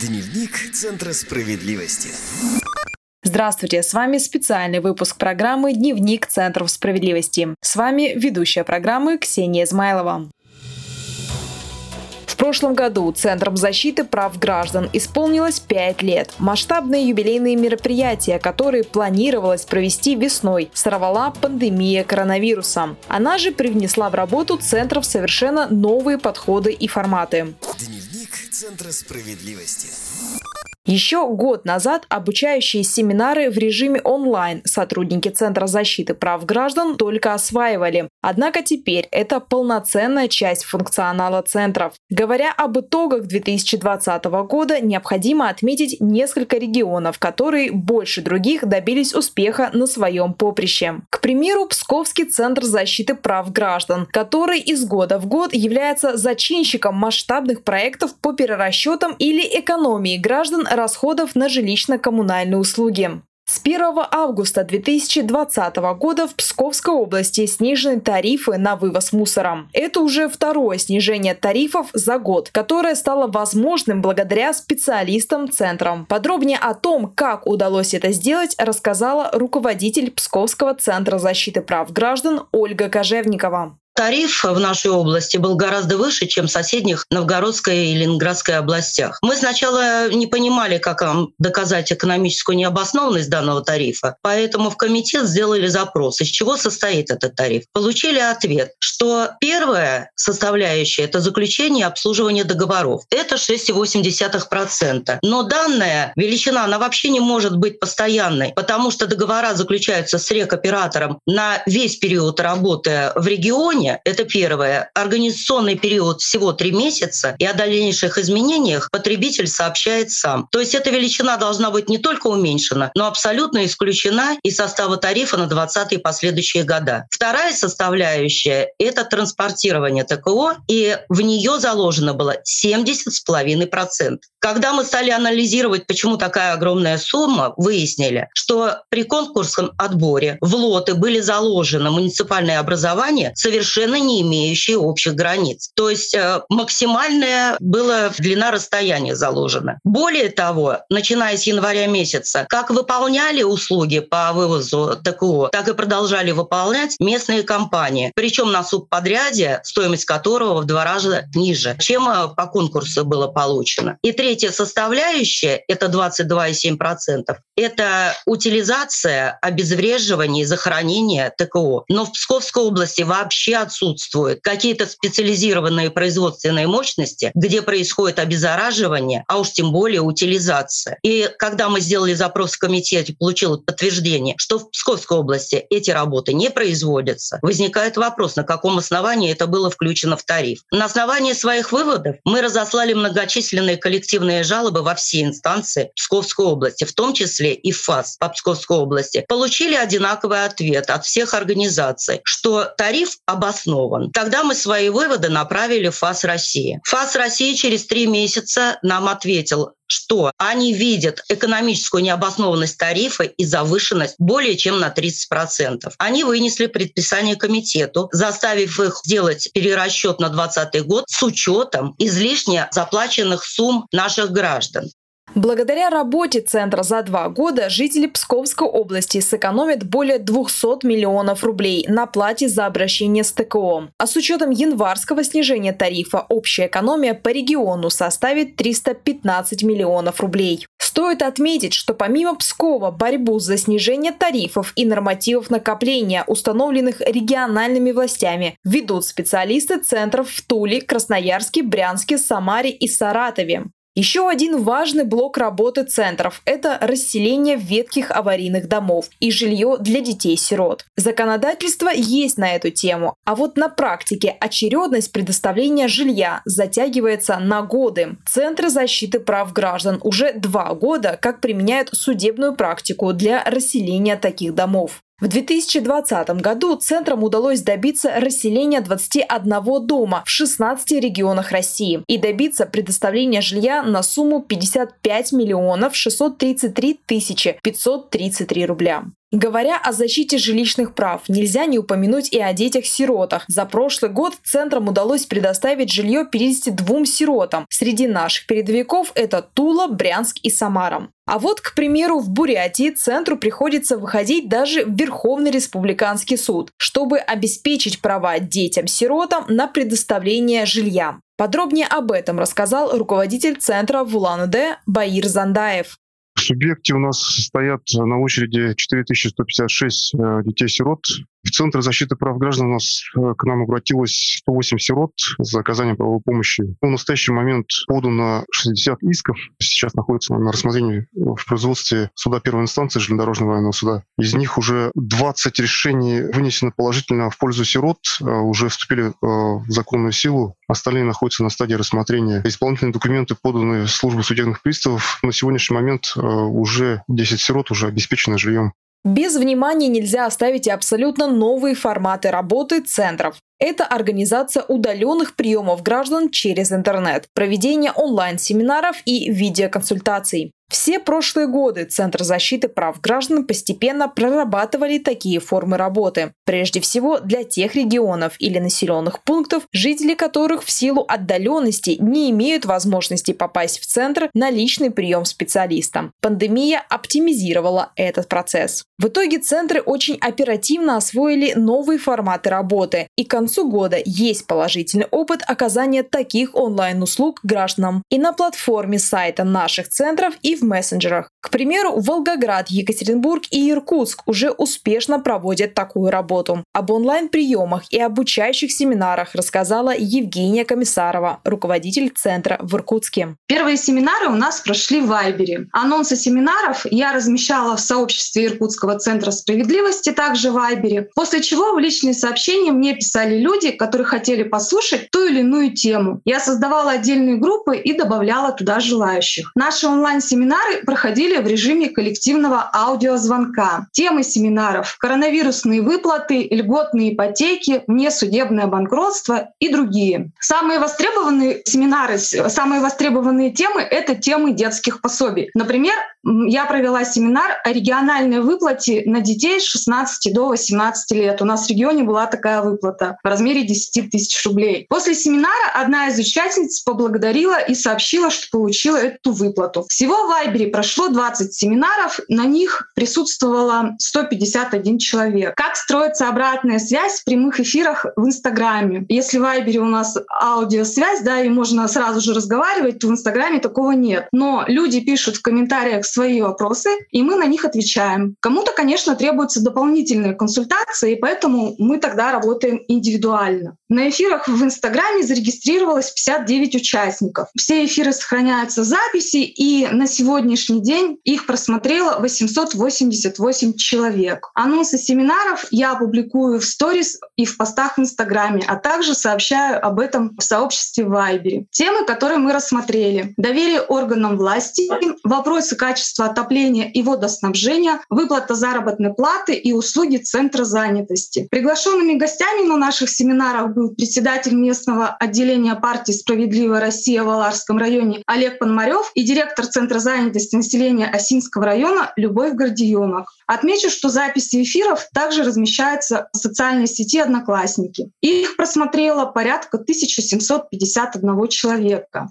Дневник Центра справедливости. Здравствуйте, с вами специальный выпуск программы «Дневник Центров справедливости». С вами ведущая программы Ксения Измайлова. В прошлом году Центром защиты прав граждан исполнилось 5 лет. Масштабные юбилейные мероприятия, которые планировалось провести весной, сорвала пандемия коронавируса. Она же привнесла в работу центров совершенно новые подходы и форматы. Центра справедливости. Еще год назад обучающие семинары в режиме онлайн сотрудники Центра защиты прав граждан только осваивали. Однако теперь это полноценная часть функционала центров. Говоря об итогах 2020 года, необходимо отметить несколько регионов, которые больше других добились успеха на своем поприще. К примеру, Псковский Центр защиты прав граждан, который из года в год является зачинщиком масштабных проектов по перерасчетам или экономии граждан расходов на жилищно-коммунальные услуги. С 1 августа 2020 года в Псковской области снижены тарифы на вывоз мусора. Это уже второе снижение тарифов за год, которое стало возможным благодаря специалистам центра. Подробнее о том, как удалось это сделать, рассказала руководитель Псковского центра защиты прав граждан Ольга Кожевникова. Тариф в нашей области был гораздо выше, чем в соседних Новгородской и Ленинградской областях. Мы сначала не понимали, как доказать экономическую необоснованность данного тарифа, поэтому в комитет сделали запрос, из чего состоит этот тариф. Получили ответ, что первая составляющая – это заключение и обслуживание договоров. Это 6,8%. Но данная величина, она вообще не может быть постоянной, потому что договора заключаются с рекоператором на весь период работы в регионе, изменения. Это первое. Организационный период всего три месяца, и о дальнейших изменениях потребитель сообщает сам. То есть эта величина должна быть не только уменьшена, но абсолютно исключена из состава тарифа на 20 и последующие года. Вторая составляющая – это транспортирование ТКО, и в нее заложено было 70,5%. Когда мы стали анализировать, почему такая огромная сумма, выяснили, что при конкурсном отборе в лоты были заложены муниципальные образования совершенно совершенно не имеющие общих границ. То есть э, максимальная была длина расстояния заложена. Более того, начиная с января месяца, как выполняли услуги по вывозу ТКО, так и продолжали выполнять местные компании. Причем на субподряде, стоимость которого в два раза ниже, чем э, по конкурсу было получено. И третья составляющая, это 22,7%, это утилизация, обезвреживание и захоронение ТКО. Но в Псковской области вообще отсутствуют какие-то специализированные производственные мощности, где происходит обеззараживание, а уж тем более утилизация. И когда мы сделали запрос в комитете, получил подтверждение, что в Псковской области эти работы не производятся, возникает вопрос, на каком основании это было включено в тариф. На основании своих выводов мы разослали многочисленные коллективные жалобы во все инстанции Псковской области, в том числе и ФАС по Псковской области. Получили одинаковый ответ от всех организаций, что тариф обоснован обоснован. Тогда мы свои выводы направили в ФАС России. ФАС России через три месяца нам ответил, что они видят экономическую необоснованность тарифа и завышенность более чем на 30%. Они вынесли предписание комитету, заставив их сделать перерасчет на 2020 год с учетом излишне заплаченных сумм наших граждан. Благодаря работе центра за два года жители Псковской области сэкономят более 200 миллионов рублей на плате за обращение с ТКО. А с учетом январского снижения тарифа общая экономия по региону составит 315 миллионов рублей. Стоит отметить, что помимо Пскова борьбу за снижение тарифов и нормативов накопления, установленных региональными властями, ведут специалисты центров в Туле, Красноярске, Брянске, Самаре и Саратове. Еще один важный блок работы центров – это расселение ветхих аварийных домов и жилье для детей-сирот. Законодательство есть на эту тему, а вот на практике очередность предоставления жилья затягивается на годы. Центры защиты прав граждан уже два года как применяют судебную практику для расселения таких домов. В 2020 году центрам удалось добиться расселения 21 дома в 16 регионах России и добиться предоставления жилья на сумму 55 миллионов 633 тысячи 533 рубля. Говоря о защите жилищных прав, нельзя не упомянуть и о детях-сиротах. За прошлый год центрам удалось предоставить жилье 52 сиротам. Среди наших передовиков это Тула, Брянск и Самара. А вот, к примеру, в Бурятии центру приходится выходить даже в Верховный Республиканский суд, чтобы обеспечить права детям-сиротам на предоставление жилья. Подробнее об этом рассказал руководитель центра в Улан-Удэ Баир Зандаев. В субъекте у нас стоят на очереди 4156 э, детей-сирот. В Центр защиты прав граждан у нас э, к нам обратилось 108 сирот за оказанием правовой помощи. В настоящий момент подано 60 исков. Сейчас находится на рассмотрении в производстве суда первой инстанции железнодорожного военного суда. Из них уже 20 решений вынесено положительно в пользу сирот, э, уже вступили в законную силу. Остальные находятся на стадии рассмотрения. Исполнительные документы поданы в службу судебных приставов. На сегодняшний момент уже 10 сирот уже обеспечены жильем. Без внимания нельзя оставить и абсолютно новые форматы работы центров. Это организация удаленных приемов граждан через интернет, проведение онлайн-семинаров и видеоконсультаций. Все прошлые годы Центр защиты прав граждан постепенно прорабатывали такие формы работы. Прежде всего для тех регионов или населенных пунктов, жители которых в силу отдаленности не имеют возможности попасть в центр на личный прием специалиста. Пандемия оптимизировала этот процесс. В итоге центры очень оперативно освоили новые форматы работы, и к концу года есть положительный опыт оказания таких онлайн-услуг гражданам и на платформе сайта наших центров и в мессенджерах. К примеру, Волгоград, Екатеринбург и Иркутск уже успешно проводят такую работу. Об онлайн-приемах и обучающих семинарах рассказала Евгения Комиссарова, руководитель центра в Иркутске. Первые семинары у нас прошли в Вайбере. Анонсы семинаров я размещала в сообществе Иркутского центра справедливости, также в Вайбере, после чего в личные сообщения мне писали люди, которые хотели послушать ту или иную тему. Я создавала отдельные группы и добавляла туда желающих. Наши онлайн-семинары Семинары проходили в режиме коллективного аудиозвонка. Темы семинаров — коронавирусные выплаты, льготные ипотеки, внесудебное банкротство и другие. Самые востребованные семинары, самые востребованные темы — это темы детских пособий. Например, я провела семинар о региональной выплате на детей с 16 до 18 лет. У нас в регионе была такая выплата в размере 10 тысяч рублей. После семинара одна из участниц поблагодарила и сообщила, что получила эту выплату. Всего в Вайбере прошло 20 семинаров, на них присутствовало 151 человек. Как строится обратная связь в прямых эфирах в Инстаграме? Если в Вайбере у нас аудиосвязь, да, и можно сразу же разговаривать, то в Инстаграме такого нет. Но люди пишут в комментариях свои вопросы, и мы на них отвечаем. Кому-то, конечно, требуются дополнительные консультации, и поэтому мы тогда работаем индивидуально. На эфирах в Инстаграме зарегистрировалось 59 участников. Все эфиры сохраняются в записи, и на сегодня сегодняшний день их просмотрело 888 человек. Анонсы семинаров я публикую в сторис и в постах в Инстаграме, а также сообщаю об этом в сообществе в Вайбере. Темы, которые мы рассмотрели. Доверие органам власти, вопросы качества отопления и водоснабжения, выплата заработной платы и услуги Центра занятости. Приглашенными гостями на наших семинарах был председатель местного отделения партии «Справедливая Россия» в Аларском районе Олег Пономарев и директор Центра занятости населения Осинского района Любовь Гордиенок. Отмечу, что записи эфиров также размещаются в социальной сети «Одноклассники». Их просмотрело порядка 1751 человека.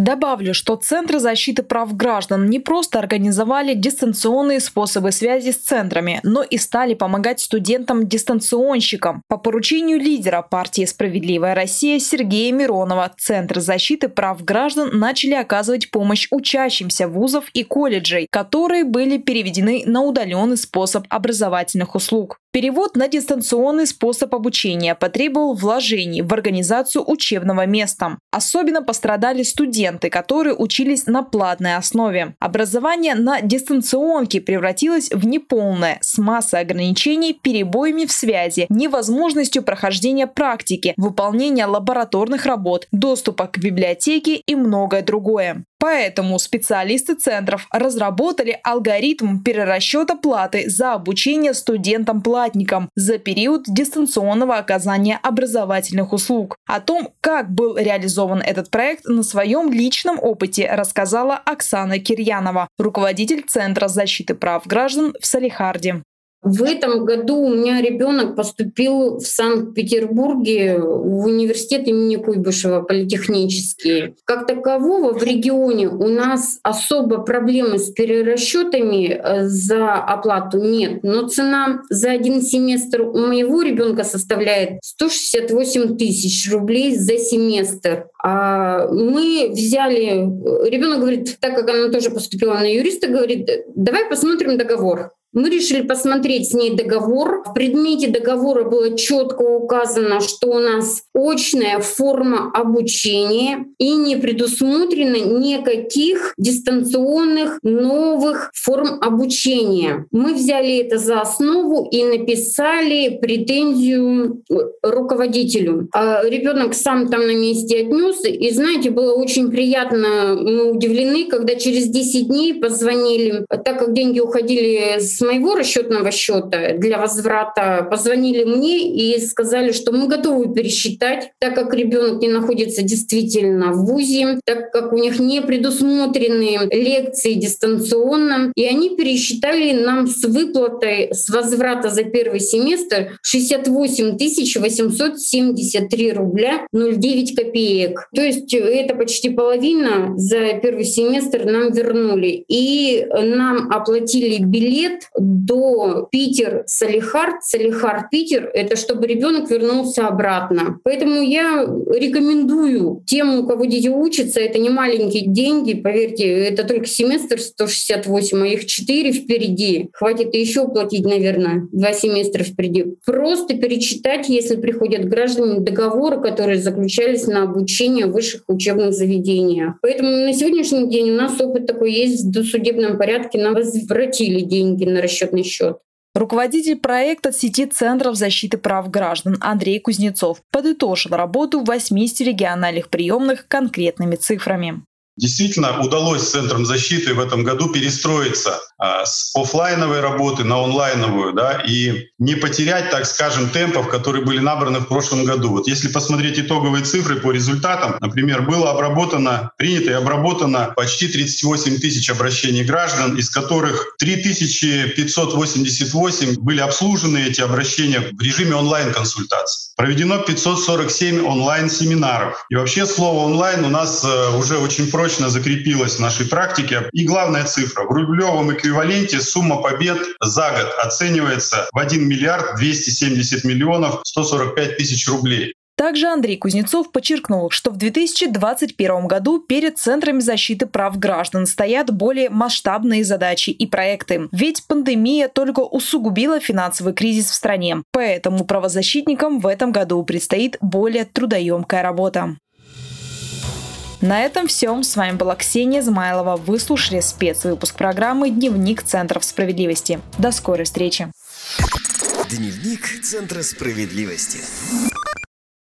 Добавлю, что Центры защиты прав граждан не просто организовали дистанционные способы связи с центрами, но и стали помогать студентам-дистанционщикам. По поручению лидера партии «Справедливая Россия» Сергея Миронова Центры защиты прав граждан начали оказывать помощь учащимся вузов и колледжей, которые были переведены на удаленный способ образовательных услуг. Перевод на дистанционный способ обучения потребовал вложений в организацию учебного места. Особенно пострадали студенты, которые учились на платной основе. Образование на дистанционке превратилось в неполное, с массой ограничений, перебоями в связи, невозможностью прохождения практики, выполнения лабораторных работ, доступа к библиотеке и многое другое. Поэтому специалисты центров разработали алгоритм перерасчета платы за обучение студентам-платникам за период дистанционного оказания образовательных услуг. О том, как был реализован этот проект, на своем личном опыте рассказала Оксана Кирьянова, руководитель Центра защиты прав граждан в Салихарде. В этом году у меня ребенок поступил в Санкт-Петербурге в университет имени Куйбышева политехнический. Как такового в регионе у нас особо проблемы с перерасчетами э, за оплату нет, но цена за один семестр у моего ребенка составляет 168 тысяч рублей за семестр. А мы взяли, ребенок говорит, так как она тоже поступила на юриста, говорит, давай посмотрим договор. Мы решили посмотреть с ней договор. В предмете договора было четко указано, что у нас очная форма обучения и не предусмотрено никаких дистанционных новых форм обучения. Мы взяли это за основу и написали претензию руководителю. А ребенок сам там на месте отнес. И знаете, было очень приятно, мы удивлены, когда через 10 дней позвонили, так как деньги уходили с с моего расчетного счета для возврата позвонили мне и сказали, что мы готовы пересчитать, так как ребенок не находится действительно в ВУЗе, так как у них не предусмотрены лекции дистанционно. И они пересчитали нам с выплатой с возврата за первый семестр 68 873 рубля 09 копеек. То есть это почти половина за первый семестр нам вернули. И нам оплатили билет до Питер-Салихард, Салихард-Питер, это чтобы ребенок вернулся обратно. Поэтому я рекомендую тем, у кого дети учатся, это не маленькие деньги, поверьте, это только семестр 168, а их 4 впереди. Хватит еще платить, наверное, два семестра впереди. Просто перечитать, если приходят граждане, договоры, которые заключались на обучение в высших учебных заведениях. Поэтому на сегодняшний день у нас опыт такой есть, в досудебном порядке нам возвратили деньги на расчетный счет. Руководитель проекта сети Центров защиты прав граждан Андрей Кузнецов подытожил работу в 80 региональных приемных конкретными цифрами. Действительно, удалось Центрам защиты в этом году перестроиться а, с офлайновой работы на онлайновую, да, и не потерять, так скажем, темпов, которые были набраны в прошлом году. Вот если посмотреть итоговые цифры по результатам, например, было обработано, принято и обработано почти 38 тысяч обращений граждан, из которых 3588 были обслужены эти обращения в режиме онлайн-консультаций. Проведено 547 онлайн-семинаров. И вообще слово онлайн у нас э, уже очень прочно закрепилось в нашей практике. И главная цифра. В рублевом эквиваленте сумма побед за год оценивается в 1 миллиард 270 миллионов 145 тысяч рублей. Также Андрей Кузнецов подчеркнул, что в 2021 году перед Центрами защиты прав граждан стоят более масштабные задачи и проекты. Ведь пандемия только усугубила финансовый кризис в стране. Поэтому правозащитникам в этом году предстоит более трудоемкая работа. На этом все. С вами была Ксения Змайлова. Вы слушали спецвыпуск программы «Дневник Центров справедливости». До скорой встречи. Дневник Центра справедливости.